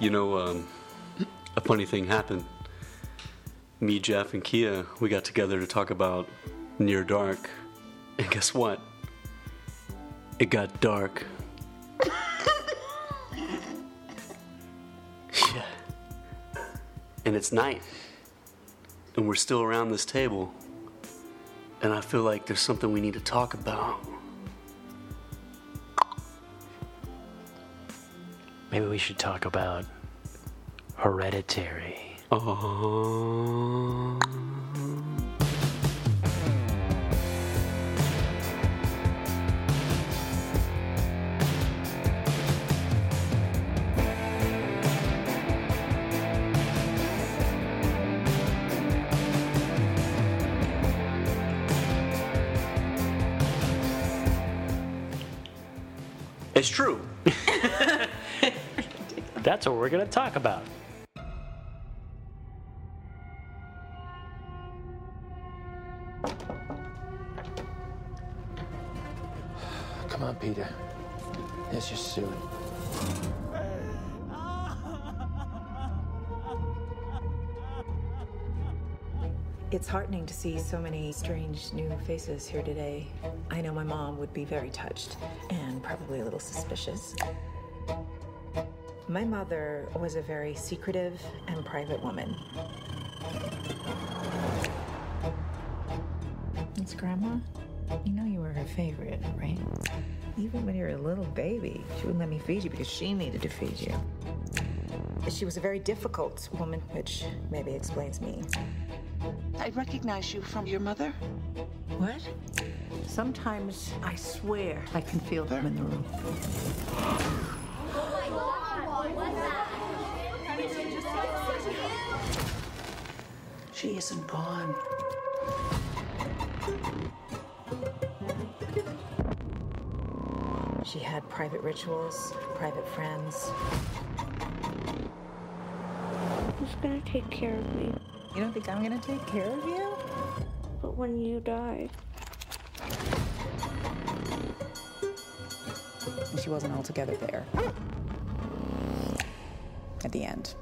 You know, um, a funny thing happened. Me, Jeff, and Kia, we got together to talk about Near Dark. And guess what? It got dark. yeah. And it's night. And we're still around this table. And I feel like there's something we need to talk about. Maybe we should talk about Hereditary. Oh. It's true. That's what we're going to talk about. Come on, Peter. It's just soon. It's heartening to see so many strange new faces here today. I know my mom would be very touched and probably a little suspicious. My mother was a very secretive and private woman. It's Grandma. You know you were her favorite, right? Even when you were a little baby, she wouldn't let me feed you because she needed to feed you. She was a very difficult woman, which maybe explains me. I recognize you from your mother. What? Sometimes I swear I can feel them in the room. She isn't gone. She had private rituals, private friends. Who's gonna take care of me? You don't think I'm gonna take care of you? But when you die, She wasn't altogether there. At the end.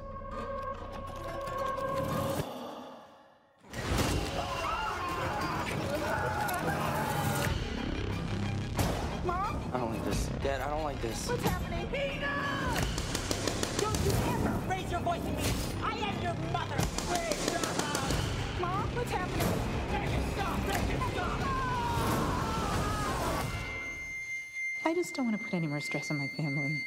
Just don't want to put any more stress on my family.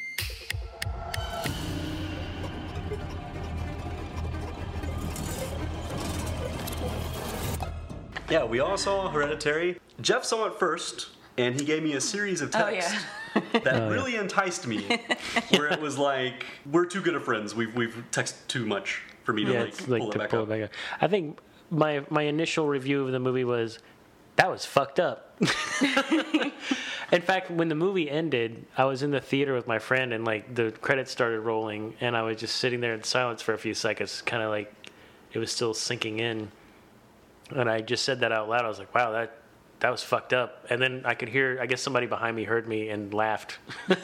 Yeah, we all saw Hereditary. Jeff saw it first, and he gave me a series of oh, texts that oh, really enticed me. where it was like, "We're too good of friends. We've we've texted too much for me to yeah, like, it's like pull it to back pull it back up. I think my my initial review of the movie was that was fucked up. in fact, when the movie ended, I was in the theater with my friend, and like the credits started rolling, and I was just sitting there in silence for a few seconds, kind of like it was still sinking in. And I just said that out loud. I was like, "Wow, that that was fucked up." And then I could hear, I guess somebody behind me heard me and laughed.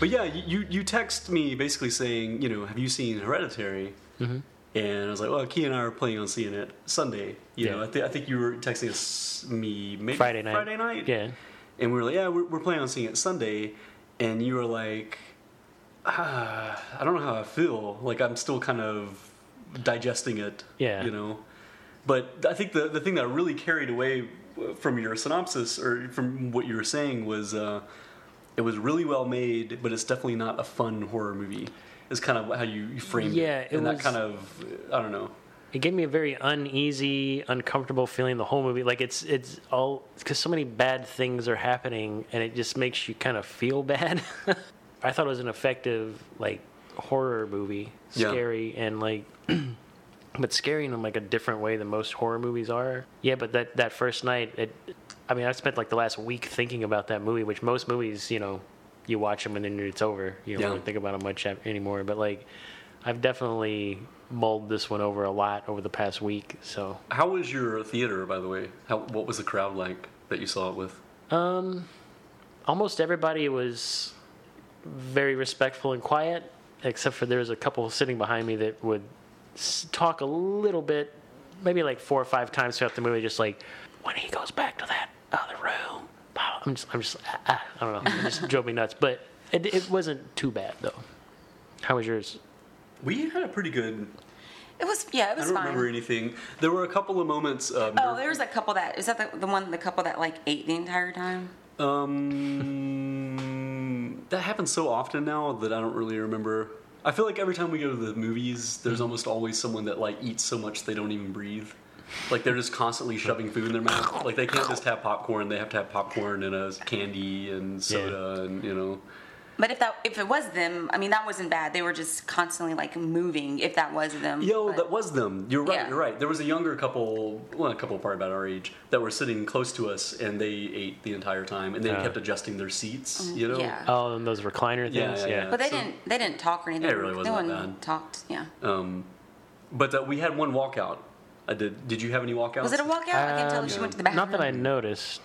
But yeah, you you- you text me basically saying, you know, have you seen Hereditary? Mm-hmm. And I was like, well, Key and I are planning on seeing it Sunday. You know, I, th- I think you were texting us me maybe Friday night. Friday night. Yeah. And we were like, yeah, we're, we're planning on seeing it Sunday. And you were like, ah, I don't know how I feel. Like I'm still kind of digesting it. Yeah. You know. But I think the the thing that really carried away from your synopsis or from what you were saying was uh, it was really well made, but it's definitely not a fun horror movie. Is kind of how you, you framed Yeah, it. it and was- that kind of I don't know. it gave me a very uneasy, uncomfortable feeling the whole movie. Like it's it's all because so many bad things are happening, and it just makes you kind of feel bad. I thought it was an effective like horror movie, Yeah. scary and like. But scary in like a different way than most horror movies are. Yeah, but that, that first night, it, I mean, I spent like the last week thinking about that movie, which most movies, you know, you watch them and then it's over. You don't Yeah. really think about them much anymore. But like, I've definitely mulled this one over a lot over the past week. So, How was your theater, by the way? How what was the crowd like that you saw it with? um, almost everybody was very respectful and quiet, except for there was a couple sitting behind me that would s- talk a little bit, maybe like four or five times throughout the movie, just like when he goes back to that other room. Blah, I'm just, I'm just, ah, ah, I don't know, it just drove me nuts. But it, it wasn't too bad though. How was yours? We had a pretty good. It was yeah, it was. I don't fine. remember anything. There were a couple of moments. Um, Oh, there was a couple that is that the, the one the couple that like ate the entire time. Um, that happens so often now that I don't really remember. I feel like every time we go to the movies, there's almost always someone that like eats so much they don't even breathe. Like they're just constantly shoving food in their mouth. Like they can't just have popcorn; they have to have popcorn and a candy and soda and you know. But if that if it was them, I mean that wasn't bad. They were just constantly like moving. If that was them, Yo, But- that was them. You're right. Yeah. You're right. There was a younger couple, well, a couple probably about our age, that were sitting close to us, and they ate the entire time, and they Yeah. kept adjusting their seats. You know. Mm, yeah. Oh, and those recliner Yeah, things. yeah, yeah. But they So- didn't they didn't talk or anything. Yeah, it really wasn't no that one bad. talked. Yeah. Um, but uh, we had one walkout. I did. Did you have any walkouts? Was it a walkout? I can't tell Um, she went to the bathroom. Not that I noticed.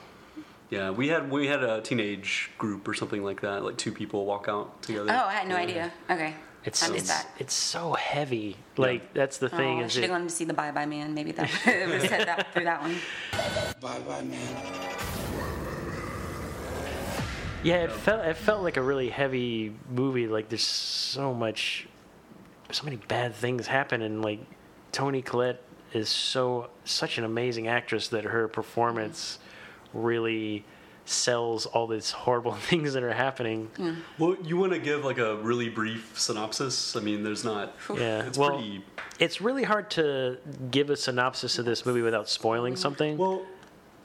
Yeah, we had we had a teenage group or something like that. Like two people walk out together. Oh, I had no Yeah. idea. Okay. It's I missed it's, that. it's so heavy. Like that's the thing. Oh, I is should have it, gone to see the Bye Bye Man. Maybe that would have said that through that one. Bye bye, man. Yeah, it felt it felt like a really heavy movie. Like there's so much, so many bad things happen, and like Toni Collette is so such an amazing actress that her performance really sells all these horrible things that are happening. Well, you want to give like a really brief synopsis? I mean, there's not. Yeah, It's well, pretty. it's really hard to give a synopsis of this movie without spoiling something. Well,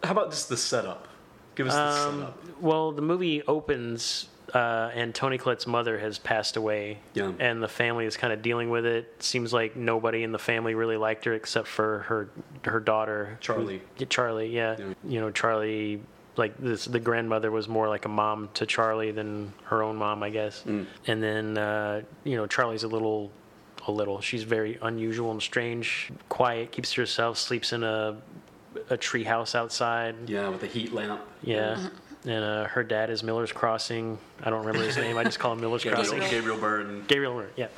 how about just the setup? Give us the Um, setup. well, the movie opens, uh, and Toni Collette's mother has passed away, Yeah. and the family is kind of dealing with it. Seems like nobody in the family really liked her except for her her daughter, Charlie. Yeah, Charlie, yeah. Yeah. You know, Charlie. Like this, the grandmother was more like a mom to Charlie than her own mom, I guess. Mm. And then, uh, you know, Charlie's a little, a little. She's very unusual and strange, quiet, keeps to herself, sleeps in a a tree house outside. Yeah, with a heat lamp. Yeah. And uh, her dad is Miller's Crossing. I don't remember his name. I just call him Miller's Gabriel, Crossing. Gabriel Byrne. Gabriel Miller, yeah.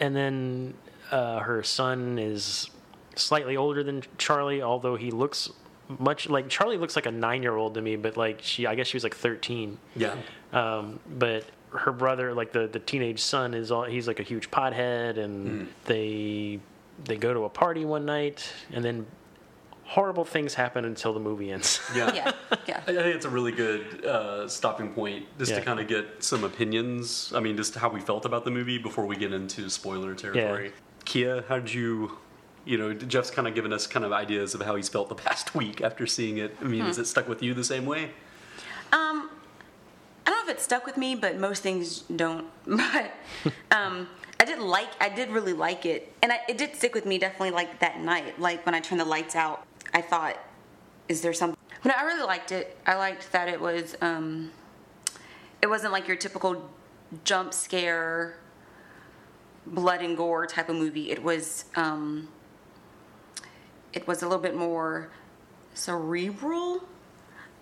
And then uh, her son is slightly older than Charlie, although he looks much like Charlie looks like a nine-year-old to me, but like she, I guess she was like thirteen. Yeah. Um, but her brother, like the the teenage son, is all he's like a huge pothead, and they they go to a party one night, and then horrible things happen until the movie ends. Yeah. Yeah. Yeah. I I think it's a really good uh, stopping point just to kind of get some opinions. I mean, just how we felt about the movie before we get into spoiler territory. Kia, how did you, you know, Jeff's kind of given us kind of ideas of how he's felt the past week after seeing it. I mean, Hmm. is it stuck with you the same way? Um, I don't know if it stuck with me, but most things don't. But um, I did like, I did really like it, and I, it did stick with me definitely like that night. Like when I turned the lights out, I thought, is there something? But I really liked it. I liked that it was, um, it wasn't like your typical jump scare, blood and gore type of movie. It was, um, it was a little bit more cerebral,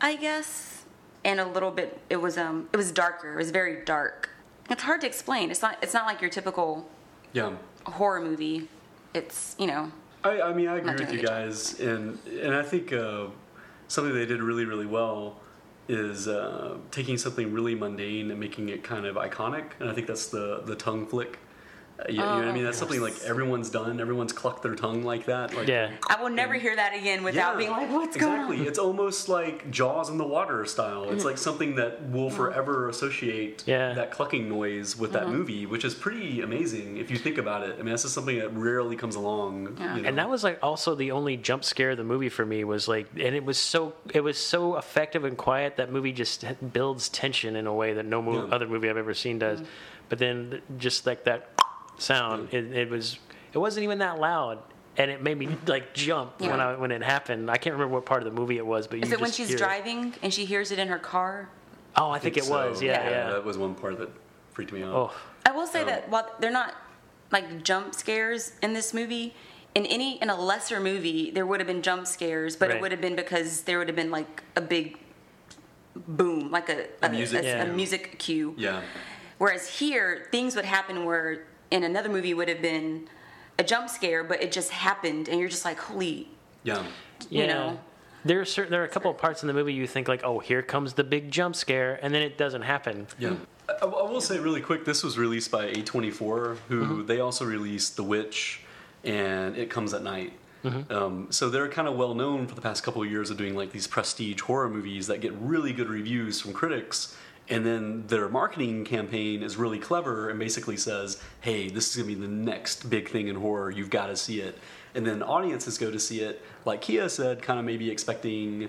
I guess, and a little bit. It was um, it was darker. It was very dark. It's hard to explain. It's not. It's not like your typical Yeah. horror movie. It's you know. I, I mean, I agree with you guys, and and I think uh, something they did really, really well is uh, taking something really mundane and making it kind of iconic. And I think that's the the tongue flick. Uh, you, you know what I mean? That's oh, something like everyone's done. Everyone's clucked their tongue like that. Like, yeah. I will never hear that again without Yeah, being like, "What's exactly. going on?" Exactly. It's almost like Jaws in the water style. It's mm-hmm. like something that will mm-hmm. forever associate Yeah. that clucking noise with that mm-hmm. movie, which is pretty amazing if you think about it. I mean, that's just something that rarely comes along. you know. And that was like also the only jump scare of the movie for me was like, and it was so it was so effective and quiet. That movie just builds tension in a way that no mo- Yeah. other movie I've ever seen does. But then just like that sound, it, it was it wasn't even that loud, and it made me like jump when I when it happened. I can't remember what part of the movie it was, but you Is it when just she's hear it. driving and she hears it in her car? Oh, I think, it so. was. Yeah, yeah. That was one part that freaked me out. Oh, I will say um, that while they're not like jump scares in this movie, in any in a lesser movie there would have been jump scares, but Right. it would have been because there would have been like a big boom, like a A music a, cue. music cue. Yeah. Whereas here, things would happen where in another movie would have been a jump scare, but it just happened, and you're just like, holy, Yeah. you know. There are certain, there are a couple of parts in the movie you think like, oh, here comes the big jump scare, and then it doesn't happen. Yeah. I, I will say really quick, this was released by A24, who they also released The Witch and It Comes at Night. Um, so they're kind of well known for the past couple of years of doing like these prestige horror movies that get really good reviews from critics. And then their marketing campaign is really clever and basically says, hey, this is going to be the next big thing in horror. You've got to see it. And then audiences go to see it, like Kia said, kind of maybe expecting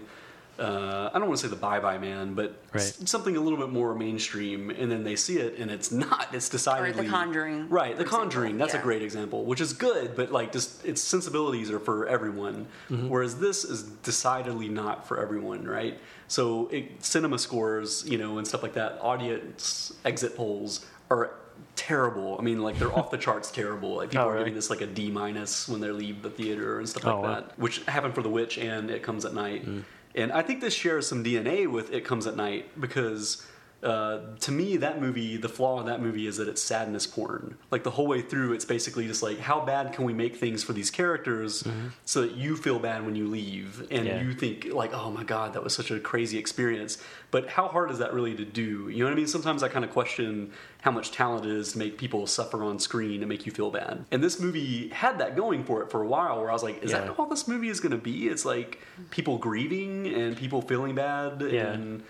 uh, I don't want to say the Bye Bye Man, but Right. s- something a little bit more mainstream, and then they see it, and it's not. It's decidedly Right the Conjuring, Right, The for example, Conjuring. That's a great example, which is good, but like just its sensibilities are for everyone, whereas this is decidedly not for everyone. Right. So it, cinema scores, you know, and stuff like that, audience exit polls are terrible. I mean, like they're off the charts terrible. Like people Oh, are really? giving this like a D minus when they leave the theater and stuff Oh, like wow. that, which happened for The Witch and It Comes at Night. Mm. And I think this shares some DNA with It Comes at Night because uh, to me, that movie, the flaw in that movie is that it's sadness porn. Like the whole way through, it's basically just like, how bad can we make things for these characters so that you feel bad when you leave and Mm-hmm. Yeah. you think, like, oh my God, that was such a crazy experience. But how hard is that really to do? You know what I mean? Sometimes I kind of question how much talent it is to make people suffer on screen and make you feel bad. And this movie had that going for it for a while where I was like, is Yeah. that all this movie is going to be? It's like people grieving and people feeling bad Yeah. and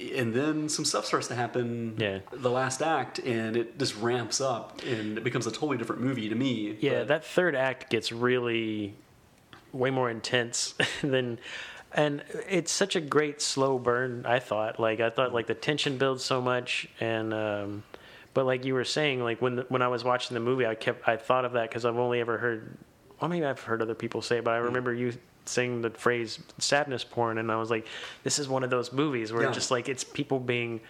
and then some stuff starts to happen Yeah. the last act and it just ramps up and it becomes a totally different movie to me Yeah, But- that third act gets really way more intense than and it's such a great slow burn i thought like i thought like the tension builds so much and um but like you were saying like when when i was watching the movie i kept i thought of that because i've only ever heard well maybe i've heard other people say it but i remember you saying the phrase sadness porn and i was like this is one of those movies where Yeah. it's just like it's people being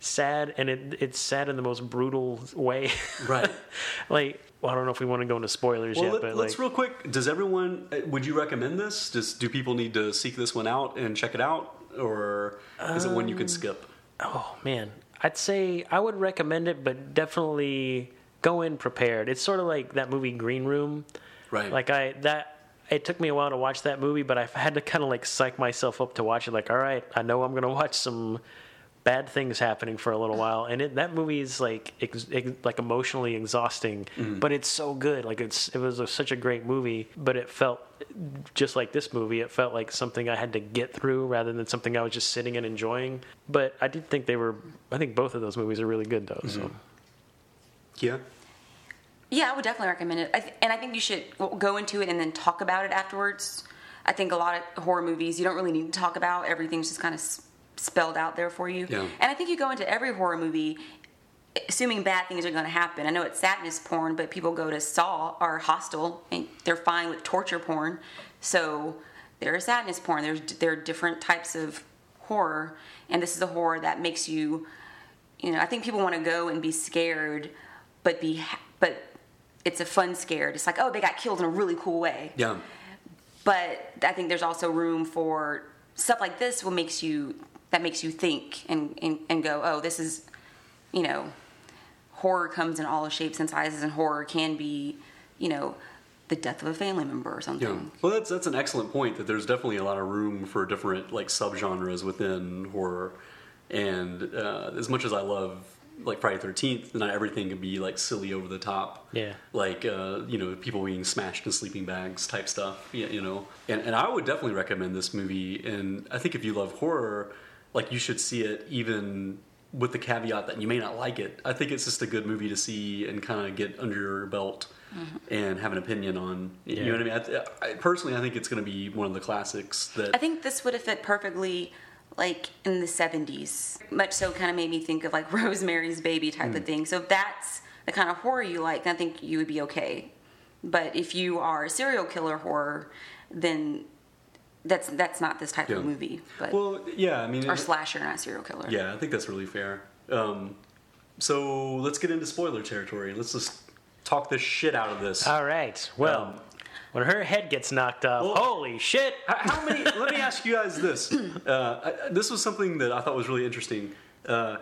sad and it it's sad in the most brutal way Right. like well, I don't know if we want to go into spoilers well yet, let, but us like, real quick does everyone uh, would you recommend this just do people need to seek this one out and check it out or is it one Um, you can skip oh man, I'd say I would recommend it, but definitely go in prepared. It's sort of like that movie Green Room. Right Like I that it took me a while to watch that movie, but I had to kind of like psych myself up to watch it. Like, all right, I know I'm gonna watch some bad things happening for a little while, and it, that movie is like ex, ex, like emotionally exhausting, Mm-hmm. but it's so good. Like it's it was a, such a great movie, but it felt just like this movie. It felt like something I had to get through rather than something I was just sitting and enjoying. But I did think they were. I think both of those movies are really good though. So Mm-hmm. yeah Yeah, I would definitely recommend it. I th- and I think you should go into it and then talk about it afterwards. I think a lot of horror movies you don't really need to talk about. Everything's just kind of s- spelled out there for you. Yeah. And I think you go into every horror movie assuming bad things are going to happen. I know it's sadness porn, but people go to Saw or Hostel and they're fine with torture porn. So there's sadness porn. There's there are different types of horror, and this is a horror that makes you, you know, I think people want to go and be scared, but be ha- but it's a fun scared. It's like oh they got killed in a really cool way. yeah But I think there's also room for stuff like this. What makes you that makes you think and and, and go oh this is, you know, horror comes in all shapes and sizes, and horror can be, you know, the death of a family member or something. Yeah. Well, that's that's an excellent point. That there's definitely a lot of room for different like subgenres within horror, and uh, as much as I love like Friday Thirteenth, not everything can be like silly over the top. Yeah. Like uh, you know, people being smashed in sleeping bags type stuff. You, you know, and and I would definitely recommend this movie. And I think if you love horror, like you should see it even with the caveat that you may not like it. I think it's just a good movie to see and kind of get under your belt and have an opinion on. You Yeah. know what I mean? I, I, personally, I think it's going to be one of the classics that. I think this would have fit perfectly like in the 70s. Much so kind of made me think of like Rosemary's Baby type Hmm. of thing. So if that's the kind of horror you like, then I think you would be okay. But if you are a serial killer horror, then that's that's not this type Yeah. of movie. But well, yeah, I mean, or it- slasher, not serial killer. yeah, I think that's really fair. Um, so let's get into spoiler territory. Let's just talk the shit out of this. all right, well. Um, when her head gets knocked off, Well- holy shit! How- How many? let me ask you guys this. Uh, I, this was something that I thought was really interesting. Uh,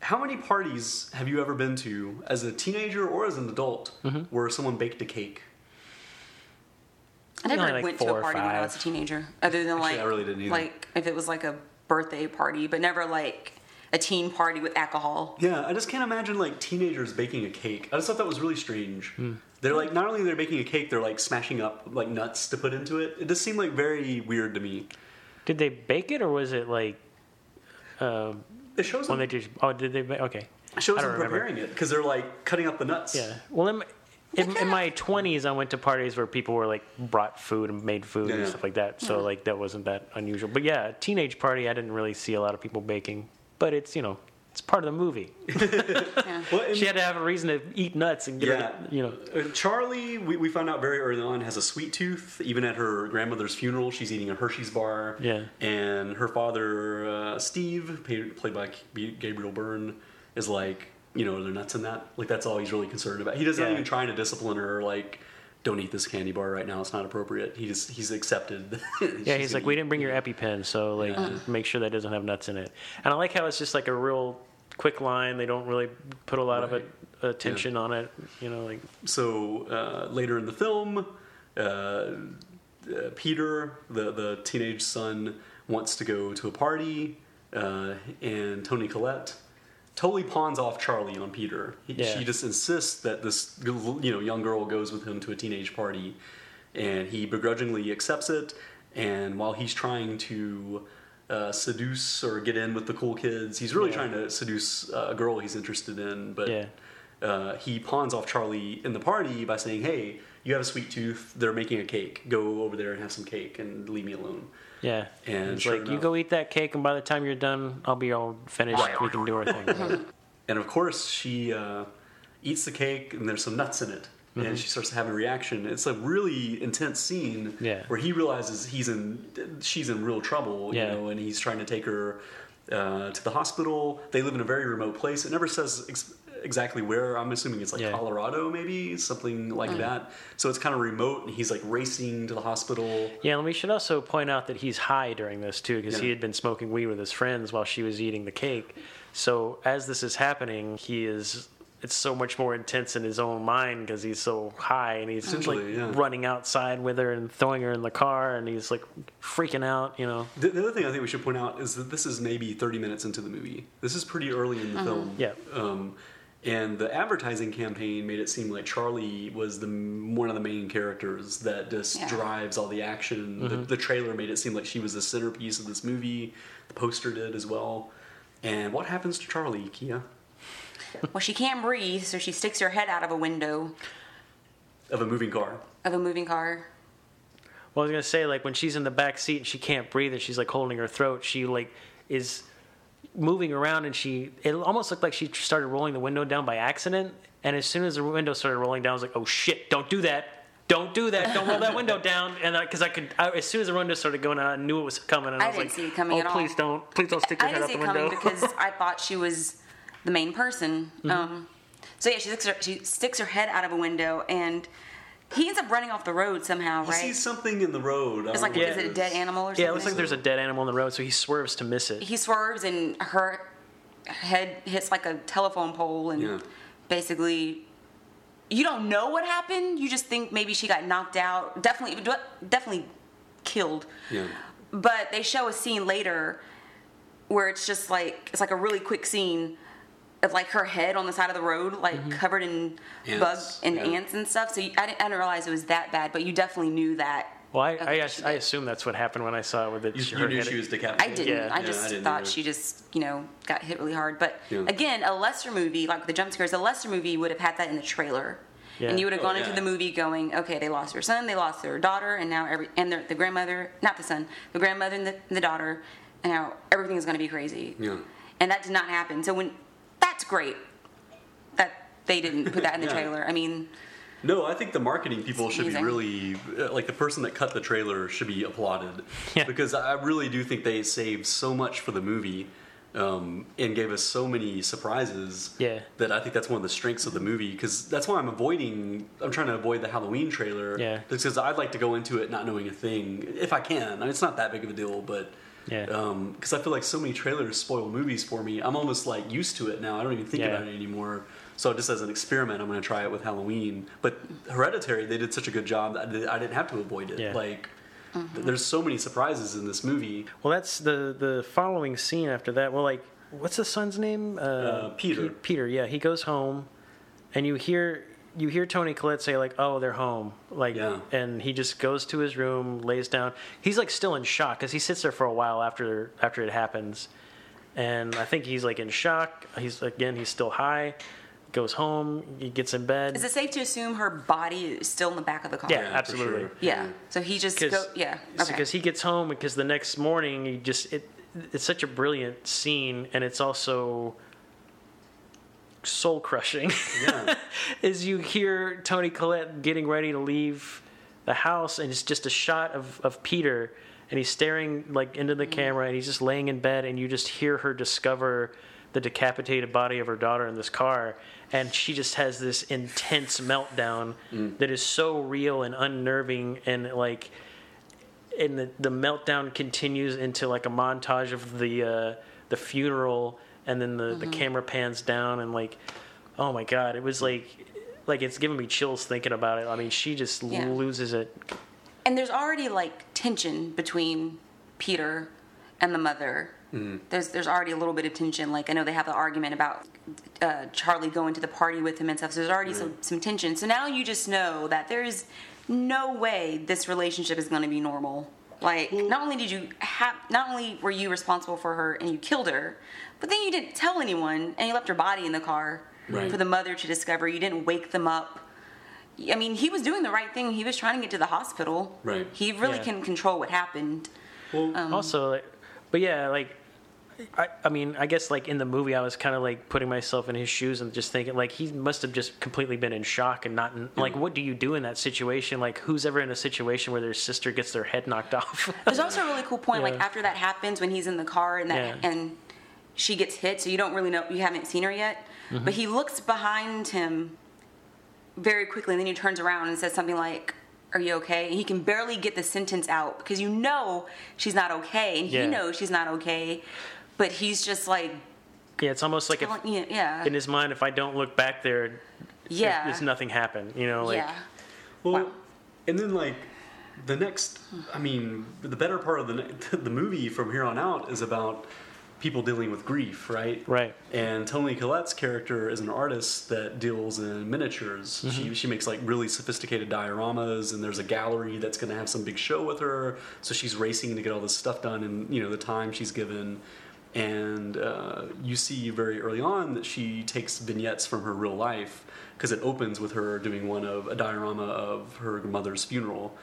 how many parties have you ever been to as a teenager or as an adult Mm-hmm. where someone baked a cake? I never Only like went to a party when I was a teenager, other than like I really didn't either. like if it was like a birthday party, but never like a teen party with alcohol. Yeah, I just can't imagine like teenagers baking a cake. I just thought that was really strange. They're like not only they're making a cake, they're like smashing up like nuts to put into it. It just seemed like very weird to me. Did they bake it or was it like uh, It shows when them, they just? Oh, did they? Ba- okay. it shows them remember. preparing it because they're like cutting up the nuts. Yeah. Well, in, in, in my twenties, I went to parties where people were like brought food and made food and Yeah. stuff like that. So like that wasn't that unusual. But yeah, teenage party, I didn't really see a lot of people baking. But it's you know it's part of the movie. Well, and- She had to have a reason to eat nuts and get Yeah. her, you know. Uh, Charlie, we, we found out very early on, has a sweet tooth. Even at her grandmother's funeral, she's eating a Hershey's bar. Yeah. And her father, uh, Steve, played played by Gabriel Byrne, is like, you know, are there nuts in that? Like, that's all he's really concerned about. He doesn't Yeah. even try to discipline her, like, don't eat this candy bar right now. It's not appropriate. He just he's accepted. Yeah, he's like, we didn't bring your EpiPen, so like, Yeah. make sure that doesn't have nuts in it. And I like how it's just like a real quick line. They don't really put a lot of Right. it, attention on it. You know, like so uh, later in the film, uh, uh, Peter, the the teenage son, wants to go to a party, uh, and Toni Collette totally pawns off Charlie on Peter. He, Yeah. She just insists that this you know young girl goes with him to a teenage party, and he begrudgingly accepts it. And while he's trying to uh, seduce or get in with the cool kids, he's really Yeah. trying to seduce a girl he's interested in, but Yeah. uh, he pawns off Charlie in the party by saying, "Hey, you have a sweet tooth. They're making a cake. Go over there and have some cake and leave me alone." yeah. And it's sure like you go eat that cake, and by the time you're done, I'll be all finished. We can do our thing. And of course, she uh, eats the cake, and there's some nuts in it, and she starts to have a reaction. It's a really intense scene Yeah. where he realizes he's in, she's in real trouble, Yeah. you know, and he's trying to take her uh, to the hospital. They live in a very remote place. It never says. Ex- Exactly where I'm assuming it's like Yeah. Colorado, maybe something like that. So it's kind of remote, and he's like racing to the hospital. Yeah, and we should also point out that he's high during this too, because he had been smoking weed with his friends while she was eating the cake. So as this is happening, he is. It's so much more intense in his own mind because he's so high and he's like yeah. running outside with her and throwing her in the car and he's like freaking out, you know. The, the other thing I think we should point out is that this is maybe 30 minutes into the movie. This is pretty early in the film. Yeah. Um, and the advertising campaign made it seem like Charlie was the one of the main characters that just Yeah. drives all the action. The, the trailer made it seem like she was the centerpiece of this movie. The poster did as well. And what happens to Charlie, Kia? Well, she can't breathe, so she sticks her head out of a window Of a moving car. of a moving car. Well, I was gonna say like when she's in the back seat and she can't breathe and she's like holding her throat, she like is moving around and she it almost looked like she started rolling the window down by accident. And as soon as the window started rolling down, I was like, oh shit, don't do that. Don't do that. Don't roll that window down. And because I, could, I, as soon as the window started going out, I knew it was coming. And I, I was didn't like, see it coming oh, at all. please don't, please don't stick your I head didn't out see the it coming window. because I thought she was the main person. Mm-hmm. Um, so yeah, she sticks her she sticks her head out of a window, and he ends up running off the road somehow, He right? sees something in the road. I It's like Yeah. is it a dead animal or something? yeah, it looks like there's a dead animal on the road, so he swerves to miss it. He swerves and her head hits like a telephone pole, and Yeah. basically. You don't know what happened. You just think maybe she got knocked out. Definitely, definitely killed. Yeah. But they show a scene later where it's just like it's like a really quick scene of like her head on the side of the road, like mm-hmm. covered in Ants, bugs and yeah. ants and stuff. So you, I, didn't, I didn't realize it was that bad, but you definitely knew that. Well, I, Okay, I, she I assume that's what happened when I saw it with it. You, her you knew head- she was I didn't. Yeah. I Yeah, just I didn't thought either. she just, you know, got hit really hard. But Yeah. again, a lesser movie, like the jump scares, a lesser movie would have had that in the trailer. Yeah. And you would have Oh, gone yeah. into the movie going, okay, they lost their son, they lost their daughter, and now every and their, the grandmother, not the son, the grandmother and the, the daughter, and now everything is going to be crazy. Yeah. And that did not happen. So when that's great that they didn't put that in the Yeah. trailer. I mean, No, I think the marketing people It's should be really uh, like the person that cut the trailer should be applauded Yeah. because I really do think they saved so much for the movie um, and gave us so many surprises. Yeah. that I think that's one of the strengths of the movie because that's why I'm avoiding. I'm trying to avoid the Halloween trailer. Yeah. because I'd like to go into it not knowing a thing if I can. I mean, it's not that big of a deal, but Yeah. Um, because I feel like so many trailers spoil movies for me. I'm almost like used to it now. I don't even think Yeah. about it anymore. So just as an experiment, I'm going to try it with Halloween. But Hereditary, they did such a good job that I did- I didn't have to avoid it. Yeah. Like, mm-hmm. th- there's so many surprises in this movie. Well, that's the the following scene after that. Well, like, what's the son's name? Uh, uh Peter. Pe- Peter. Yeah, he goes home, and you hear you hear Toni Collette say like, "Oh, they're home." Like, Yeah. and he just goes to his room, lays down. He's like still in shock because he sits there for a while after after it happens, and I think he's like in shock. He's again, he's still high. Goes home, he gets in bed. Is it safe to assume her body is still in the back of the car? yeah, for absolutely. sure. Yeah. So he just go. Yeah. Okay. because he gets home because the next morning he just it it's such a brilliant scene and it's also soul crushing Yeah. is you hear Toni Collette getting ready to leave the house and it's just a shot of, of Peter and he's staring like into the camera and he's just laying in bed and you just hear her discover the decapitated body of her daughter in this car and she just has this intense meltdown that is so real and unnerving and like and the, the meltdown continues into like a montage of the uh, the funeral, and then the, the camera pans down, and like, oh my god, it was like, like it's giving me chills thinking about it. I mean, she just Yeah. loses it. and there's already like tension between Peter and the mother. There's there's already a little bit of tension. Like I know they have the argument about uh, Charlie going to the party with him and stuff. So there's already some some tension. So now you just know that there is no way this relationship is going to be normal. Like not only did you have, not only were you responsible for her and you killed her, but then you didn't tell anyone and you left her body in the car Right. for the mother to discover. You didn't wake them up. I mean, he was doing the right thing. He was trying to get to the hospital. Right. He really Yeah. can control what happened. Well, Um, also, like, but yeah, like. I, I mean, I guess like in the movie, I was kind of like putting myself in his shoes and just thinking like he must have just completely been in shock and not in, like what do you do in that situation? Like who's ever in a situation where their sister gets their head knocked off? There's also a really cool point, like after that happens, when he's in the car and that Yeah. and she gets hit, so you don't really know, you haven't seen her yet, Mm-hmm. but he looks behind him very quickly, and then he turns around and says something like, "Are you okay?" And he can barely get the sentence out because you know she's not okay, and Yeah. he knows she's not okay, but he's just like, yeah, it's almost like if, telling, you yeah, in his mind, if I don't look back there, yeah, there's nothing happened. You know, like yeah. Well, Wow. and then like the next, I mean, the better part of the the movie from here on out is about people dealing with grief, right? Right. And Toni Collette's character is an artist that deals in miniatures. Mm-hmm. She she makes like really sophisticated dioramas, and there's a gallery that's going to have some big show with her. So she's racing to get all this stuff done in you know the time she's given. And uh, you see very early on that she takes vignettes from her real life because it opens with her doing one of a diorama of her mother's funeral,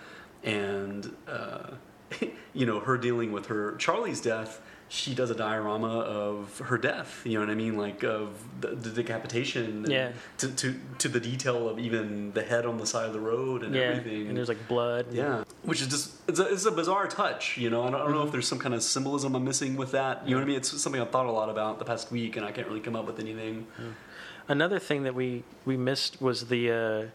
and uh, you know her dealing with her Charlie's death. She does a diorama of her death. You know what I mean, like of the, the decapitation. and Yeah. To, to to the detail of even the head on the side of the road and yeah, everything. and there's like blood. Yeah, which is just it's a, it's a bizarre touch, you know. I don't, I don't know if there's some kind of symbolism I'm missing with that. You know what I mean? It's something I've thought a lot about the past week, and I can't really come up with anything. Another thing that we we missed was the uh,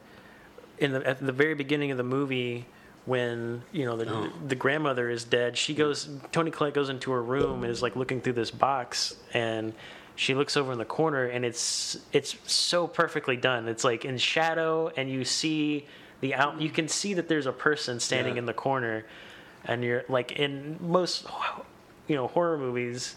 in the at the very beginning of the movie when you know the Oh. the grandmother is dead. She goes. Toni Collette goes into her room and is like looking through this box and. She looks over in the corner, and it's it's so perfectly done. It's like in shadow, and you see the out. You can see that there's a person standing Yeah. in the corner, and you're like in most, you know, horror movies,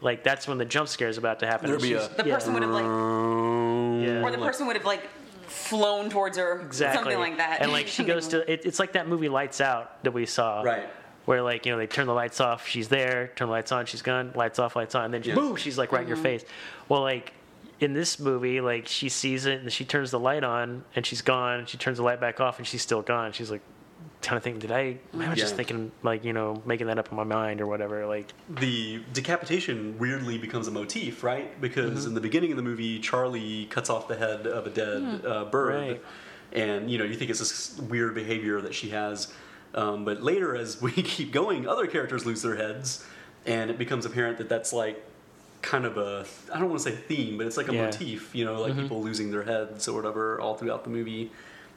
like that's when the jump scare is about to happen. Be a- The person would have like, yeah. or the person would have like flown towards her, exactly something like that. and like she goes to it, it's like that movie lights out that we saw Right. where like you know they turn the lights off she's there turn the lights on she's gone lights off lights on and then Yeah. boom she's like right in your mm-hmm. face well like in this movie like she sees it and she turns the light on and she's gone she turns the light back off and she's still gone she's like kind of thinking did i i was just thinking like you know making that up in my mind or whatever like The decapitation weirdly becomes a motif, right? Because in the beginning of the movie, Charlie cuts off the head of a dead uh, bird, Right. and you know you think it's this weird behavior that she has. Um, but later, as we keep going, other characters lose their heads, and it becomes apparent that that's like kind of a I don't want to say theme, but it's like a Yeah. motif. You know, like people losing their heads or whatever all throughout the movie.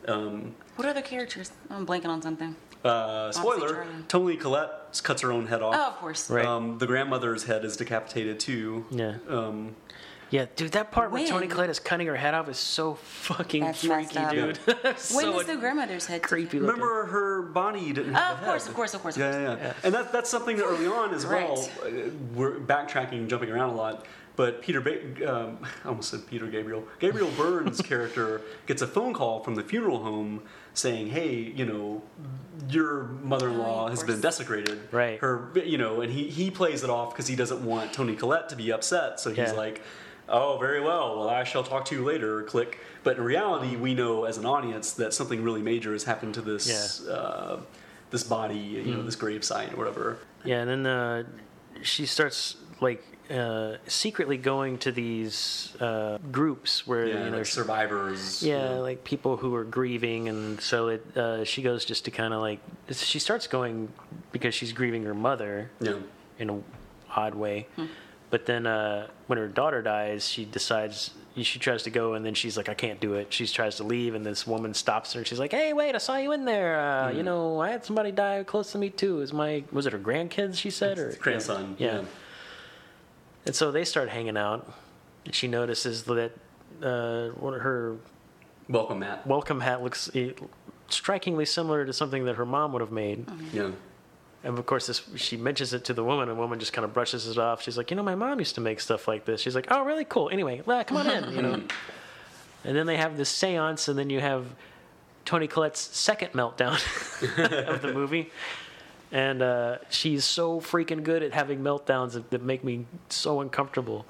Um, What other characters? I'm blanking on something. uh, spoiler: Toni Collette cuts her own head off. Oh, of course. Right. Um, the grandmother's head is decapitated too. Yeah. Um, Yeah, dude, that part where Toni Collette is cutting her head off is so fucking That's freaky, messed up. dude. When so was the grandmother's head? creepy looking. remember her body didn't Oh, have of a course, head. of course, of course. of Yeah, course. yeah, yeah. And that, that's something that early on as well. Right. uh, We're backtracking, jumping around a lot. But Peter, ba- um, I almost said Peter Gabriel. Gabriel Burns' character gets a phone call from the funeral home saying, "Hey, you know, your mother-in-law Oh, has been desecrated." Right. Her, you know, and he he plays it off because he doesn't want Toni Collette to be upset. So he's Yeah. like, "Oh, very well. Well, I shall talk to you later." Click. But in reality, we know as an audience that something really major has happened to this. Uh, this body, you know, this grave gravesite or whatever. Yeah, and then uh, she starts like uh, secretly going to these uh, groups where Yeah, you know like survivors. you Yeah, know. like people who are grieving, and so it. Uh, she goes just to kind of like she starts going because she's grieving her mother yeah. in a odd way, but then uh, when her daughter dies, she decides she tries to go, and then she's like, I can't do it. She tries to leave, and this woman stops her. She's like, Hey, wait, I saw you in there. Uh, You know, I had somebody die close to me too. Is my was it her grandkids? She said, or grandson. yeah. And so they start hanging out. She notices that uh, her Welcome, Matt. welcome hat looks eh, strikingly similar to something that her mom would have made. Yeah. And of course, this she mentions it to the woman, and the woman just kind of brushes it off. She's like, "You know, my mom used to make stuff like this." She's like, "Oh, really? Cool. Anyway, come on in." You know. and then they have this séance, and then you have Toni Collette's second meltdown of the movie. And uh, she's so freaking good at having meltdowns that, that make me so uncomfortable.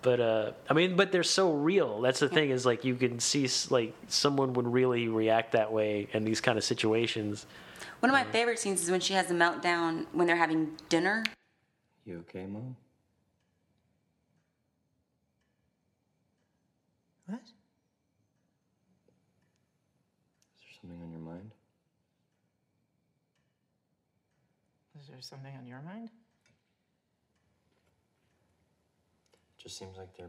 But uh, I mean, but they're so real. That's the thing is like you can see like someone would really react that way in these kind of situations. One of my favorite scenes is when she has a meltdown when they're having dinner. You okay, Mom? What? Is there something on your mind? Is there something on your mind? Just seems like there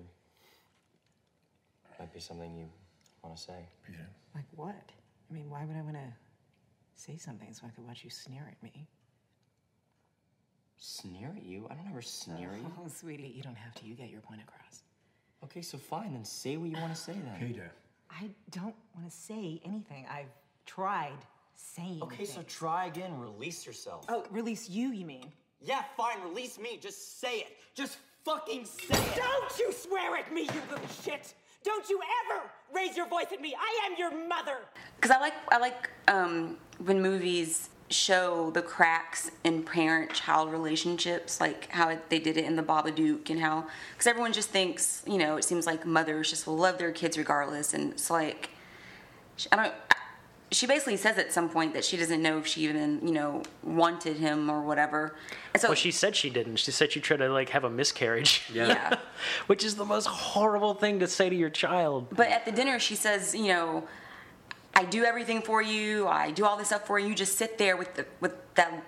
might be something you want to say. Peter. Like what? I mean, why would I want to say something so I could watch you sneer at me? Sneer at you? I don't ever sneer at you. Oh, sweetie, you don't have to. You get your point across. Okay, so fine, then say what you want to say then. Peter. I don't want to say anything. I've tried saying. Okay, so try again. Release yourself. Oh, release you, you mean? Yeah, fine. Release me. Just say it. Just fucking say it. Don't you swear at me, you little shit! Don't you ever raise your voice at me! I am your mother! Because I like I like um, when movies show the cracks in parent-child relationships, like how they did it in The Babadook, and how because everyone just thinks you know it seems like mothers just will love their kids regardless, and it's like I don't. She basically says at some point that she doesn't know if she even you know wanted him or whatever, and so Well, she said she didn't. She said she tried to like have a miscarriage. Yeah. yeah. Which is the most horrible thing to say to your child. But at the dinner, she says, you know, I do everything for you. I do all this stuff for you. You just sit there with the with that.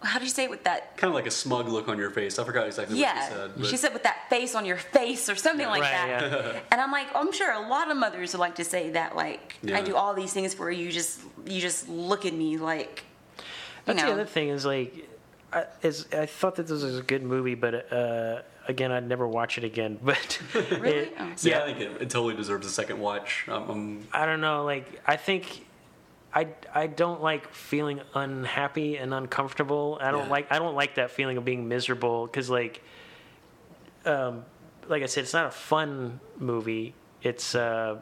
How do you say it with that? Kind of like a smug look on your face. I forgot exactly Yeah, what she said. but- she said with that face on your face or something like Right, that. yeah. And I'm like, I'm sure a lot of mothers would like to say that. Like, Yeah. I do all these things for you. You just you just look at me like, you That's the other thing is like, I, is I thought that this was a good movie, but uh, again, I'd never watch it again. But Really? it- Oh. See, yeah, I think it, it totally deserves a second watch. Um, um, I don't know. Like, I think I I don't like feeling unhappy and uncomfortable. I don't Yeah. like I don't like that feeling of being miserable because like, um, like I said, it's not a fun movie. It's uh,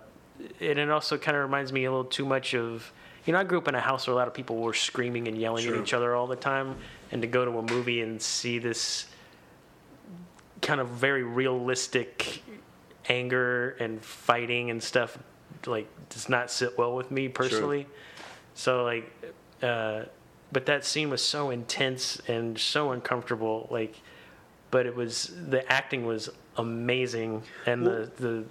and it also kind of reminds me a little too much of. You know, I grew up in a house where a lot of people were screaming and yelling Sure. at each other all the time, and to go to a movie and see this kind of very realistic anger and fighting and stuff like does not sit well with me personally. So like uh but that scene was so intense and so uncomfortable like but it was the acting was amazing and the the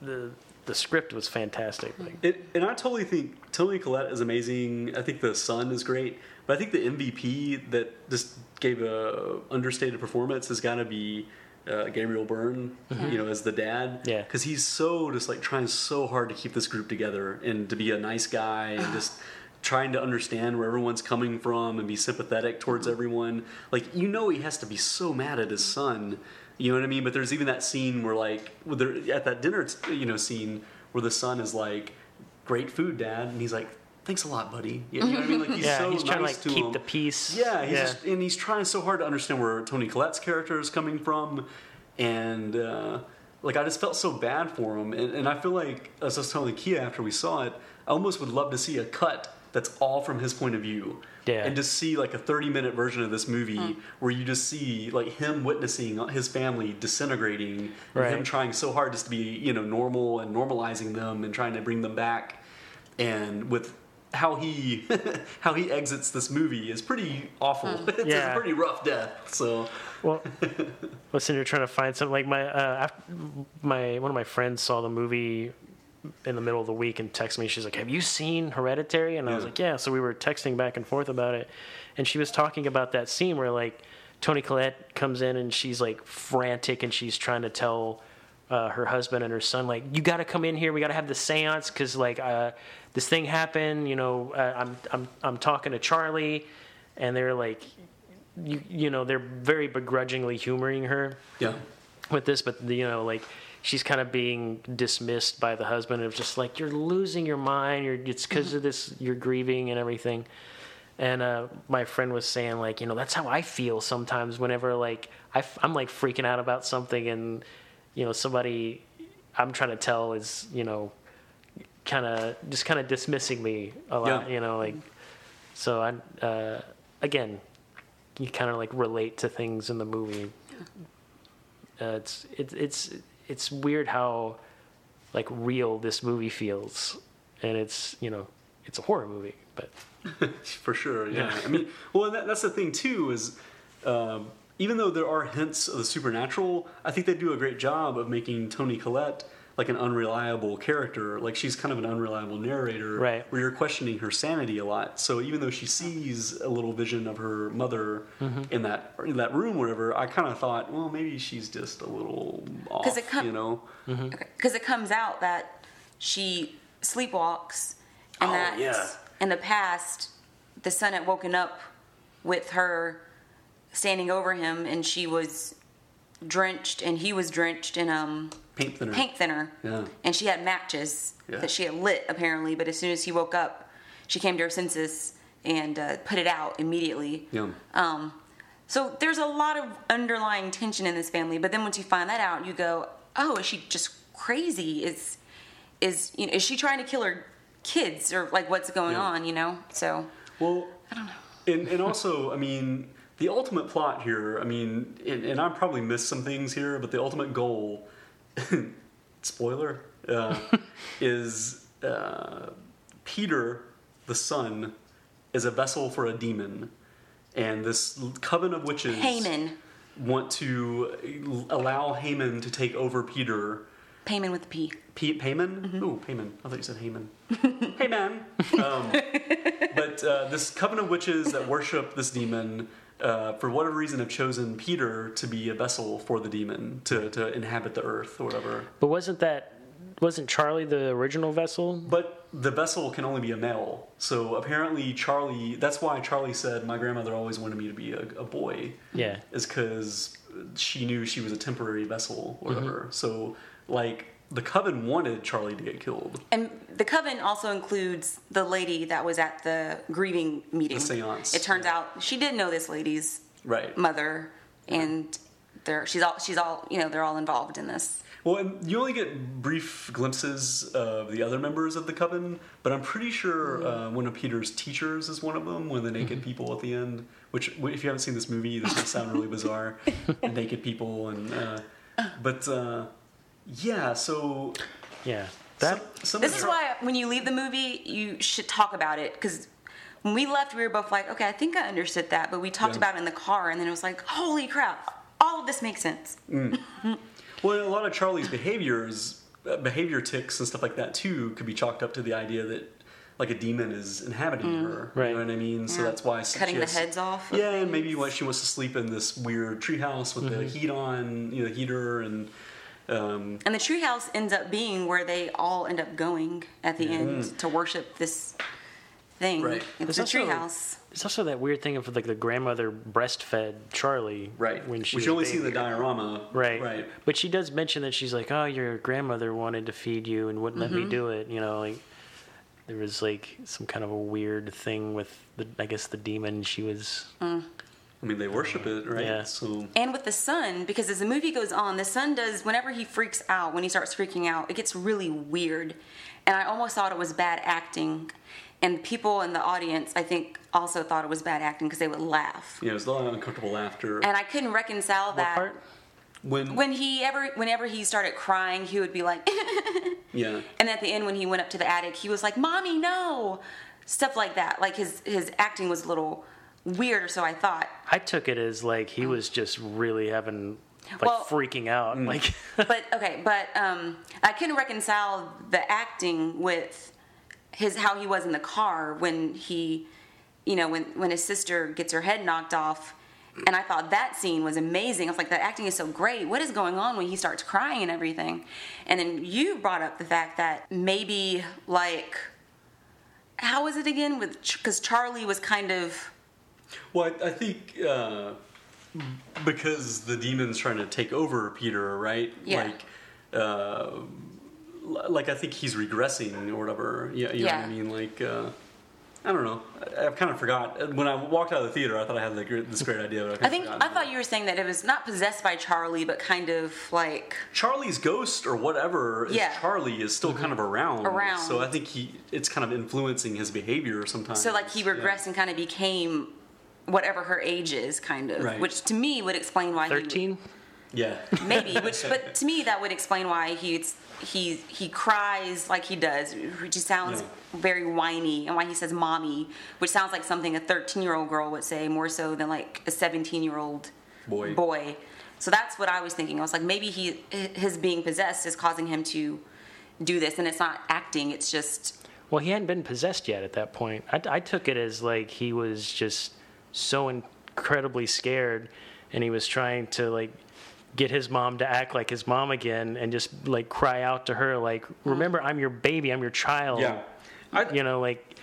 the the script was fantastic like it, and I totally think Toni Collette is amazing. I think the son is great, but I think the MVP that just gave a understated performance has got to be uh, Gabriel Byrne, you know, as the dad. Yeah. Because he's so just like trying so hard to keep this group together and to be a nice guy and just trying to understand where everyone's coming from and be sympathetic towards everyone. Like you know, he has to be so mad at his son. You know what I mean? But there's even that scene where like at that dinner, you know, scene where the son is like, "Great food, Dad," and he's like. Thanks a lot, buddy. You know what I mean? Like he's Yeah, so he's trying nice to like keep him. the peace. Yeah, he's yeah. Just, and he's trying so hard to understand where Toni Collette's character is coming from, and uh, like I just felt so bad for him, and, and I feel like as I was telling Kia after we saw it, I almost would love to see a cut that's all from his point of view. Yeah. And to see like a 30 minute version of this movie where you just see like him witnessing his family disintegrating and Right. him trying so hard just to be, you know, normal and normalizing them and trying to bring them back. And with how he how he exits this movie is pretty awful. it's Yeah. a pretty rough death. So Well, listen, you're trying to find something like my uh, after, my one of my friends saw the movie in the middle of the week and texted me. She's like, "Have you seen Hereditary?" And I was like, "Yeah." So we were texting back and forth about it, and she was talking about that scene where like Toni Collette comes in and she's like frantic and she's trying to tell. Uh, her husband and her son, like, you got to come in here. We got to have the séance because, like, uh, this thing happened. You know, uh, I'm I'm I'm talking to Charlie, and they're like, you you know they're very begrudgingly humoring her yeah. with this, but you know like she's kind of being dismissed by the husband of just like you're losing your mind, you're it's because of this you're grieving and everything. And uh, my friend was saying like you know that's how I feel sometimes whenever like I f- I'm like freaking out about something and you know somebody I'm trying to tell is you know kind of just kind of dismissing me a lot Yeah. you know like so I uh, again you kind of like relate to things in the movie. Uh, it's it's it's it's weird how like real this movie feels, and it's you know it's a horror movie, but For sure, yeah. I mean, well, that, that's the thing too is um, even though there are hints of the supernatural, I think they do a great job of making Toni Collette like an unreliable character. Like she's kind of an unreliable narrator, Right. Where you're questioning her sanity a lot. So even though she sees a little vision of her mother Mm-hmm. in that in that room, or whatever, I kind of thought, well, maybe she's just a little off, 'Cause it com- you know? because it comes out that she sleepwalks and Oh, that yeah. in the past the son had woken up with her standing over him and she was drenched and he was drenched in um Paint thinner. paint thinner Yeah. and she had matches Yeah. that she had lit apparently but as soon as he woke up she came to her senses and uh, put it out immediately Yeah. um, so there's a lot of underlying tension in this family, but then once you find that out, you go, "Oh, is she just crazy? Is is you know, is she trying to kill her kids or like what's going Yeah. on? You know?" So Well, I don't know. And, and also, I mean, the ultimate plot here, I mean, and, and I probably missed some things here, but the ultimate goal, spoiler, uh, is uh, Peter, the son, is a vessel for a demon. And this coven of witches Haman, want to allow Haman to take over Peter. Paimon with a P. P- Paimon? Ooh, Paimon. I thought you said Haman. hey, man. Um, but uh, this coven of witches that worship this demon, uh, for whatever reason, have chosen Peter to be a vessel for the demon to, to inhabit the earth or whatever. but wasn't that wasn't Charlie the original vessel? But the vessel can only be a male. So apparently, Charlie, that's why Charlie said, My grandmother always wanted me to be a, a boy. Yeah. Is because she knew she was a temporary vessel or whatever. So, like, the coven wanted Charlie to get killed. And the coven also includes the lady that was at the grieving meeting. The seance, It turns yeah. out she did know this lady's Right. mother, and they're she's all she's all you know they're all involved in this. Well, and you only get brief glimpses of the other members of the coven, but I'm pretty sure uh, one of Peter's teachers is one of them. One of the naked people at the end. Which, if you haven't seen this movie, this will sound really bizarre. naked people, and uh, but uh, yeah. So Yeah, that some, some This is the- why when you leave the movie, you should talk about it because when we left, we were both like, okay, I think I understood that, but we talked Yeah. about it in the car, and then it was like, holy crap, all of this makes sense. Well, a lot of Charlie's behaviors, uh, behavior ticks and stuff like that too, could be chalked up to the idea that like a demon is inhabiting her. Right. You know what I mean? So Mm. That's why she Cutting the has- heads off of Yeah, and maybe why she wants to sleep in this weird treehouse with the heat on, you know, heater and. Um, And the treehouse ends up being where they all end up going at the end to worship this thing. Right. It's There's a also- treehouse. It's also that weird thing of like the grandmother breastfed Charlie. right. When she Which was only see in the diorama. Right. Right. But she does mention that she's like, oh, your grandmother wanted to feed you and wouldn't let Mm-hmm. me do it. You know, like there was like some kind of a weird thing with the, I guess the demon. She was. Mm. I mean, they worship it, right? Yeah. So And with the son, because as the movie goes on, the son does, whenever he freaks out, when he starts freaking out, it gets really weird. And I almost thought it was bad acting. And people in the audience, I think, also thought it was bad acting because they would laugh. Yeah, it was a lot of uncomfortable laughter. And I couldn't reconcile What that. part? when, When he ever, whenever he started crying, he would be like, yeah, and at the end when he went up to the attic, he was like, "Mommy, no," stuff like that. Like his his acting was a little weird, or so I thought. I took it as like he was just really having like Well- freaking out. Mm. Like but okay, but um, I couldn't reconcile the acting with his how he was in the car when he, you know, when when his sister gets her head knocked off, and I thought that scene was amazing. I was like, that acting is so great. What is going on when he starts crying and everything? And then you brought up the fact that maybe like, how was it again? With because Charlie was kind of Well, I, I think uh, because the demon's trying to take over Peter, right? Yeah. Like, uh, like I think he's regressing or whatever. Yeah, you know what I mean? Like, uh, I don't know. I, I kind of forgot when I walked out of the theater. I thought I had like, this great idea, I, I think I thought you were saying that it was not possessed by Charlie, but kind of like Charlie's ghost or whatever is Yeah. Charlie is still kind of around. Around. So I think he it's kind of influencing his behavior sometimes. So like he Yeah. regressed and kind of became whatever her age is, kind of, Right. which to me would explain why thirteen. Yeah. maybe, which but to me that would explain why he he he cries like he does, which just sounds Yeah. very whiny, and why he says "mommy," which sounds like something a 13 year old girl would say more so than like a 17 year old Boy. boy. So that's what I was thinking. I was like, maybe he his being possessed is causing him to do this, and it's not acting; it's just Well, he hadn't been possessed yet at that point. I, I took it as like he was just so incredibly scared, and he was trying to like get his mom to act like his mom again, and just like cry out to her, like, "Remember, I'm your baby. I'm your child." Yeah. I, You know, like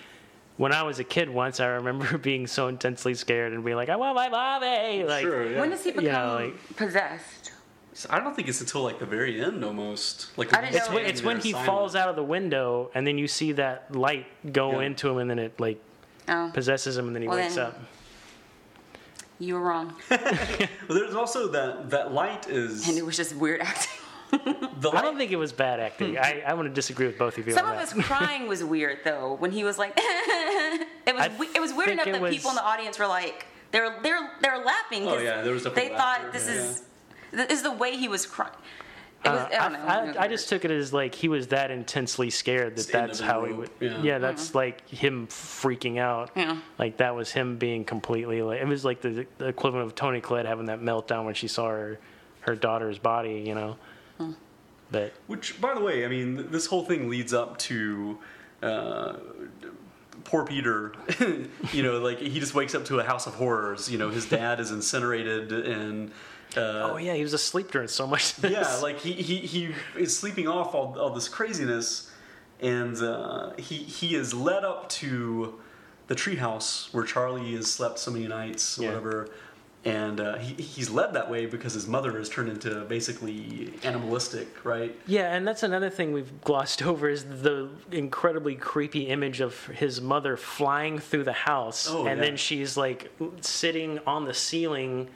when I was a kid once, I remember being so intensely scared and being like, "I want my mommy!" Like, sure. Yeah. when does he become Yeah, like- possessed? I don't think it's until like the very end almost. Like I didn't it's when, it's when he falls out of the window, and then you see that light go Yeah. into him, and then it like Oh, possesses him, and then he Well, wakes then- up. You were wrong, But there's also that that light is and it was just weird acting. the I don't think it was bad acting. Hmm. I, I want to disagree with both of you Some on of that. his crying was weird though. When he was like, it was I we- it was weird enough that was- people in the audience were like, they're they were they were laughing. Oh, 'cause Oh, yeah, there was they definitely thought this yeah. is this is the way he was crying. It was, Uh, I don't know. I, I, I just took it as like he was that intensely scared that Stand that's how the he would. yeah. Yeah, that's like him freaking out. Yeah. Like that was him being completely like it was like the, the equivalent of Toni Collette having that meltdown when she saw her her daughter's body. You know. But Which, by the way, I mean, this whole thing leads up to uh, poor Peter. you know, like he just wakes up to a house of horrors. You know, his dad is incinerated, and uh, oh yeah, he was asleep during so much. Of this. yeah, like he, he, he is sleeping off all, all this craziness, and uh, he he is led up to the treehouse where Charlie has slept so many nights, or Yeah. whatever. And uh, he, he's led that way because his mother has turned into basically animalistic, right? Yeah, and that's another thing we've glossed over is the incredibly creepy image of his mother flying through the house, Oh, and yeah. then she's like sitting on the ceiling,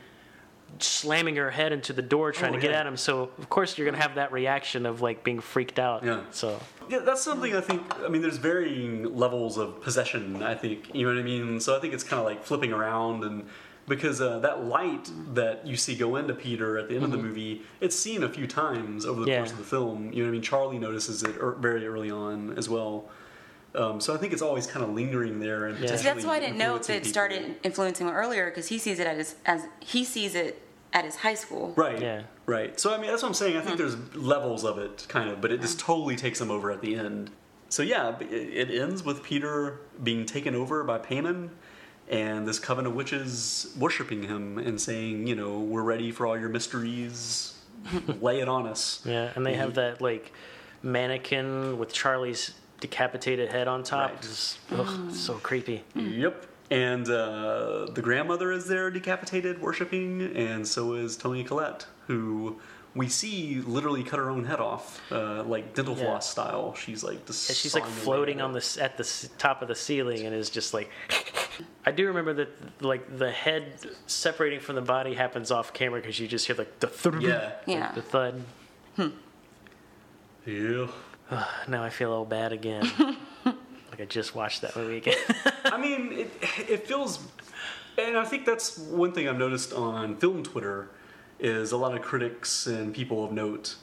slamming her head into the door, trying Oh, to get yeah. at him. So of course you're gonna have that reaction of like being freaked out. Yeah. So Yeah, that's something I think. I mean, there's varying levels of possession. I think you know what I mean. So I think it's kind of like flipping around, and because uh, that light that you see go into Peter at the end of the movie, it's seen a few times over the Yeah. course of the film. You know what I mean? Charlie notices it er- very early on as well. Um, so I think it's always kind of lingering there. And Yeah. See, that's potentially why I didn't know if influencing it people. started influencing him earlier because he sees it at his as he sees it at his high school. Right. Yeah. Right. So I mean, that's what I'm saying. I think Hmm. there's levels of it, kind of, but it just totally takes him over at the end. so yeah, it, it ends with Peter being taken over by Paimon and this coven of witches worshiping him and saying, you know, we're ready for all your mysteries. Lay it on us. Yeah, and they have that like mannequin with Charlie's decapitated head on top. Right. It's, ugh, so creepy. Yep. And uh, the grandmother is there decapitated, worshiping, and so is Toni Collette, who we see literally cut her own head off, uh, like dental Yeah. floss style. She's like just Yeah, she's like floating on it. the at the top of the ceiling and is just like. I do remember that like the head separating from the body happens off camera because you just hear like the thud, Yeah. Yeah. the thud. Hmm. Yeah. Now I feel all bad again. like I just watched that movie again. I mean, it, it feels, and I think that's one thing I've noticed on film Twitter is a lot of critics and people of note.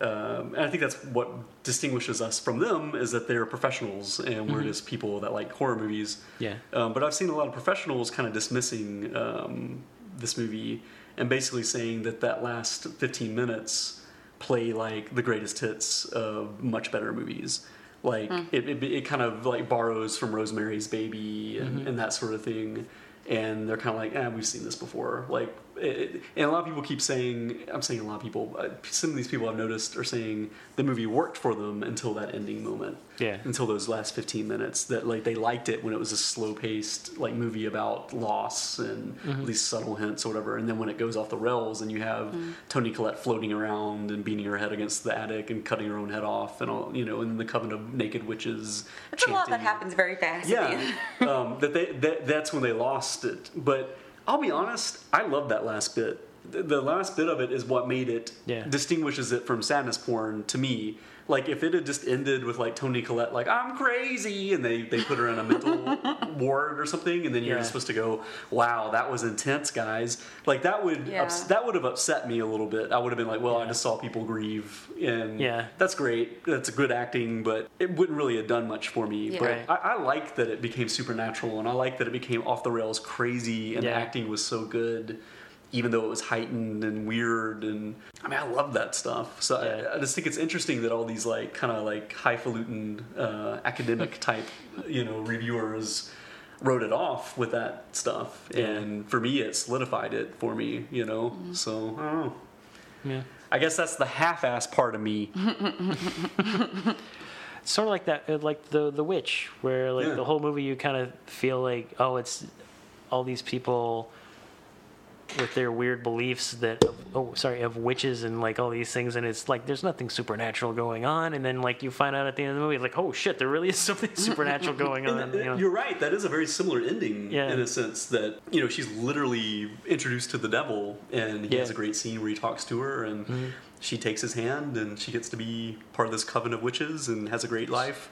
Um, and I think that's what distinguishes us from them is that they're professionals and we're just people that like horror movies. Yeah. Um, but I've seen a lot of professionals kind of dismissing um, this movie and basically saying that that last 15 minutes play like the greatest hits of much better movies. Like it, it, it kind of like borrows from Rosemary's Baby and, and that sort of thing. And they're kind of like, eh, we've seen this before. Like, it, and a lot of people keep saying, I'm saying a lot of people, uh, some of these people I've noticed are saying the movie worked for them until that ending moment Yeah. until those last 15 minutes that like they liked it when it was a slow paced like movie about loss and these subtle hints or whatever and then when it goes off the rails and you have toni collette floating around and beating her head against the attic and cutting her own head off and all you know and the coven of naked witches It's a lot that happens very fast. at the end. yeah um, that they that, that's when they lost it but i'll be honest i love that last bit the, the last bit of it is what made it Yeah. distinguishes it from sadness porn to me like if it had just ended with like toni collette like i'm crazy and they they put her in a mental ward or something and then you're Yeah. just supposed to go wow that was intense guys like that would Yeah. ups- that would have upset me a little bit i would have been like well i just saw people grieve and Yeah. that's great that's a good acting but it wouldn't really have done much for me Yeah. but Right. I, I like that it became supernatural, and I like that it became off the rails crazy, and the acting was so good, even though it was heightened and weird. And I mean, I love that stuff. So Yeah. I, I just think it's interesting that all these like kind of like highfalutin uh, academic type, you know, reviewers wrote it off with that stuff. Yeah. And for me, it solidified it for me. You know, Mm-hmm. so I don't know. yeah. I guess that's the half-ass part of me. It's sort of like that, uh, like the the witch, where like Yeah. the whole movie you kind of feel like, oh, it's all these people with their weird beliefs that, oh, sorry, of witches and like all these things, and it's like there's nothing supernatural going on, and then like you find out at the end of the movie, like, oh shit, there really is something supernatural going on. You know? You're right. That is a very similar ending Yeah. in a sense that you know she's literally introduced to the devil, and he Yeah. has a great scene where he talks to her, and she takes his hand, and she gets to be part of this coven of witches, and has a great life.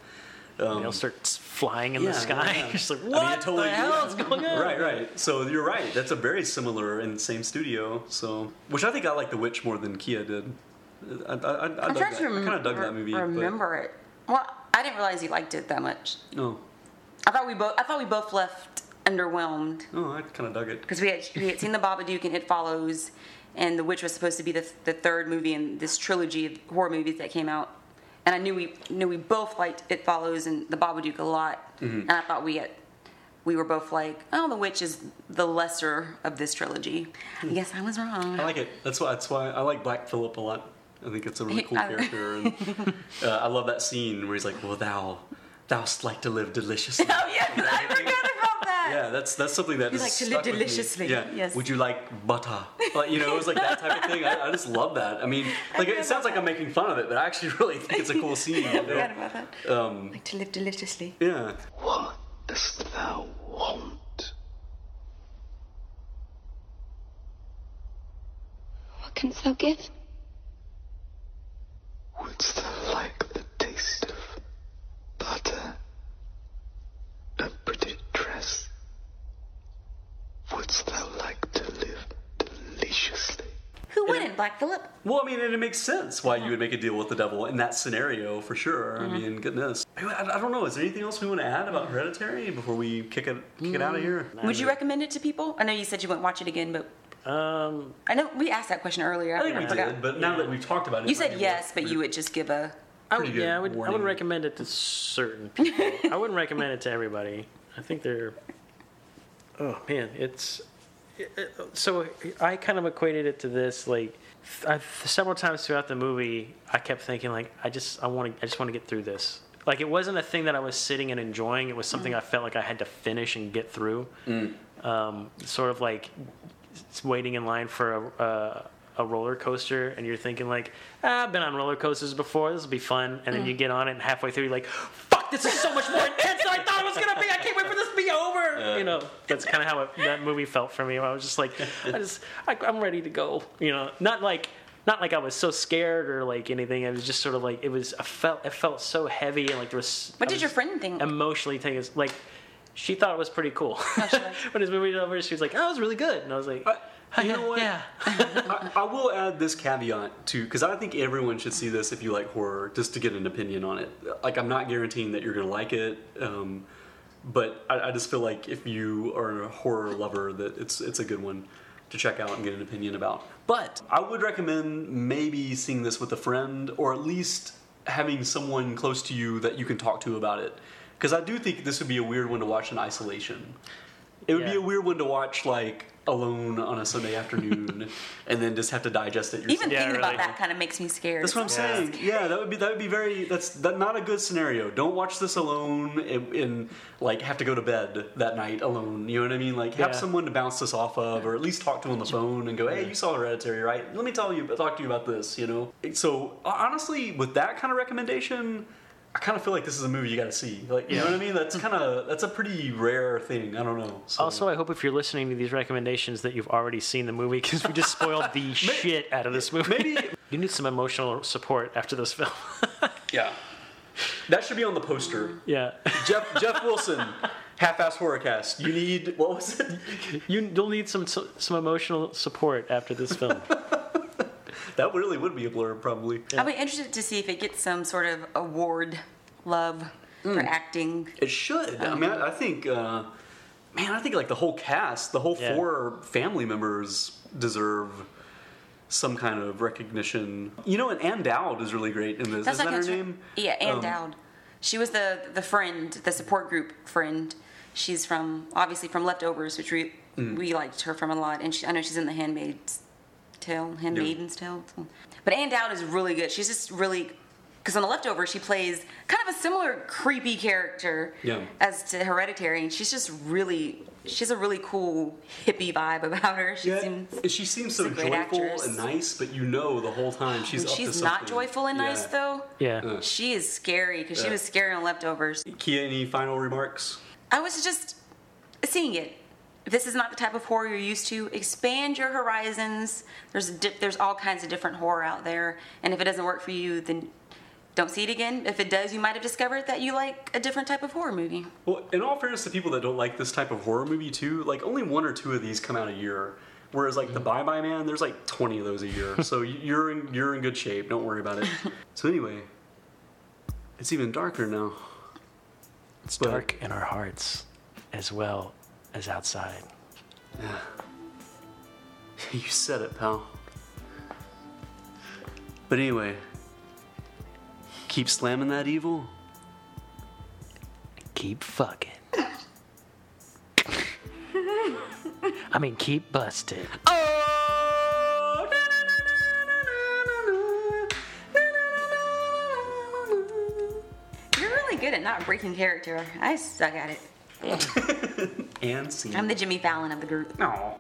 Um, They'll start flying in the yeah, sky. yeah. Just like I mean, what totally- the hell is going on? Right, right. So you're right. That's a very similar in the same studio. So, which I think I like The Witch more than Kia did. I, I, I, I, I'm trying that. to I kind of dug rem- that movie. remember it. Well, I didn't realize you liked it that much. But, oh, I thought we both. I thought we both left underwhelmed oh, I kind of dug it. because we had we had seen the Babadook and It Follows, and The Witch was supposed to be the the third movie in this trilogy of horror movies that came out. And I knew we knew we both liked It Follows and The Babadook a lot, Mm-hmm. and I thought we had. We were both like, "Oh, The Witch is the lesser of this trilogy." I guess I was wrong. I like it. That's why. That's why I like Black Phillip a lot. I think it's a really cool character, and uh, I love that scene where he's like, "Well, thou, thou'st like to live deliciously." Oh yes, I forgot about that. Yeah, that's that's something that You is like to live stuck with me. deliciously, Yeah. yes. Would you like butter? Like you know, it was like that type of thing. I, I just love that. I mean, like it sounds like I'm making fun of it, but I actually really think it's a cool scene. you I know? forgot about that. Um, Like to live deliciously. yeah. What dost thou want? What canst thou give? Wouldst thou like the taste of butter? A pretty dress? Wouldst thou like to live deliciously? Who wouldn't? Black Phillip. Well, I mean, and it makes sense why you would make a deal with the devil in that scenario for sure. Mm-hmm. I mean, goodness. I, I don't know. Is there anything else we want to add about Hereditary before we kick it kick it out of here? Would you recommend it to people? I know you said you wouldn't watch it again, but Um, I know we asked that question earlier. I think we forgot. did, but now that we've talked about it, You said yes, worth- but you would just give a. I pretty would, yeah, I would, I warning. would recommend it to certain people. I wouldn't recommend it to everybody. I think they're. Oh man, it's. it- it- So I kind of equated it to this. Like, I, several times throughout the movie, I kept thinking like, I just, I want to, I just want to get through this. Like, it wasn't a thing that I was sitting and enjoying. It was something I felt like I had to finish and get through. Um, sort of like waiting in line for a. Uh, a roller coaster and you're thinking like ah, I've been on roller coasters before this will be fun and then you get on it and halfway through you're like fuck this is so much more intense than I thought it was gonna be I can't wait for this to be over you know. That's kind of how it, that movie felt for me. I was just like I just I, I'm ready to go you know. Not like not like I was so scared or like anything. It was just sort of like it was I felt it felt so heavy and like there was What I did was your friend think? emotionally taken like she thought it was pretty cool. When his movie was over she was like oh it was really good. And I was like Uh, you know what? yeah. I, I will add this caveat too, because I think everyone should see this if you like horror, just to get an opinion on it. Like, I'm not guaranteeing that you're gonna like it, um, but I, I just feel like if you are a horror lover, that it's it's a good one to check out and get an opinion about. But I would recommend maybe seeing this with a friend, or at least having someone close to you that you can talk to about it. Because I do think this would be a weird one to watch in isolation. It would be a weird one to watch like alone on a Sunday afternoon, and then just have to digest it yourself. Even Yeah, thinking about that kind of makes me scared. That's what I'm saying. Yeah, that would be that would be very. That's that, not a good scenario. Don't watch this alone and, and like have to go to bed that night alone. You know what I mean? Like have Yeah. someone to bounce this off of, or at least talk to on the phone and go, "Hey, you saw Hereditary, right? Let me tell you, talk to you about this." You know. So honestly, with that kind of recommendation. I kind of feel like this is a movie you got to see. Like, you know what I mean? That's mm. kind of that's a pretty rare thing. I don't know. So. Also, I hope if you're listening to these recommendations that you've already seen the movie because we just spoiled the shit out of this movie. maybe you need some emotional support after this film. yeah, that should be on the poster. yeah, Jeff Jeff Wilson, half-ass horrorcast. You need what was it? you, you'll need some some emotional support after this film. That really would be a blurb, probably. I'll be interested to see if it gets some sort of award love for Mm. acting. It should. I mean, I, I think, uh, man, I think like the whole cast, the whole Yeah. four family members deserve some kind of recognition. You know, and Ann Dowd is really great in this. That's is like that her a- name? Yeah, Ann Um, Dowd. She was the the friend, the support group friend. She's from obviously from Leftovers, which we Mm. we liked her from a lot, and she, I know she's in The Handmaid's Tale, Handmaiden's Tale. But Ann Dowd is really good. She's just really because on The Leftovers she plays kind of a similar creepy character Yeah. as to Hereditary, and she's just really she has a really cool hippie vibe about her. She Yeah, seems she seems so great joyful actress. and nice, but you know the whole time she's up to she's something. not joyful and nice Yeah. though. Yeah. She is scary because she was scary on Leftovers. Kia, any final remarks? I was just seeing it. If this is not the type of horror you're used to, expand your horizons. There's di- there's all kinds of different horror out there, and if it doesn't work for you, then don't see it again. If it does, you might have discovered that you like a different type of horror movie. Well, in all fairness to people that don't like this type of horror movie too, like only one or two of these come out a year. Whereas like the mm-hmm. Bye Bye Man, there's like 20 of those a year. So you're in you're in good shape. Don't worry about it. So anyway, it's even darker now. It's But- dark in our hearts as well as outside. You said it, pal. But anyway, keep slamming that evil. Keep fucking. I mean, keep busted. You're really good at not breaking character. I suck at it. And scene. I'm the Jimmy Fallon of the group. Aw.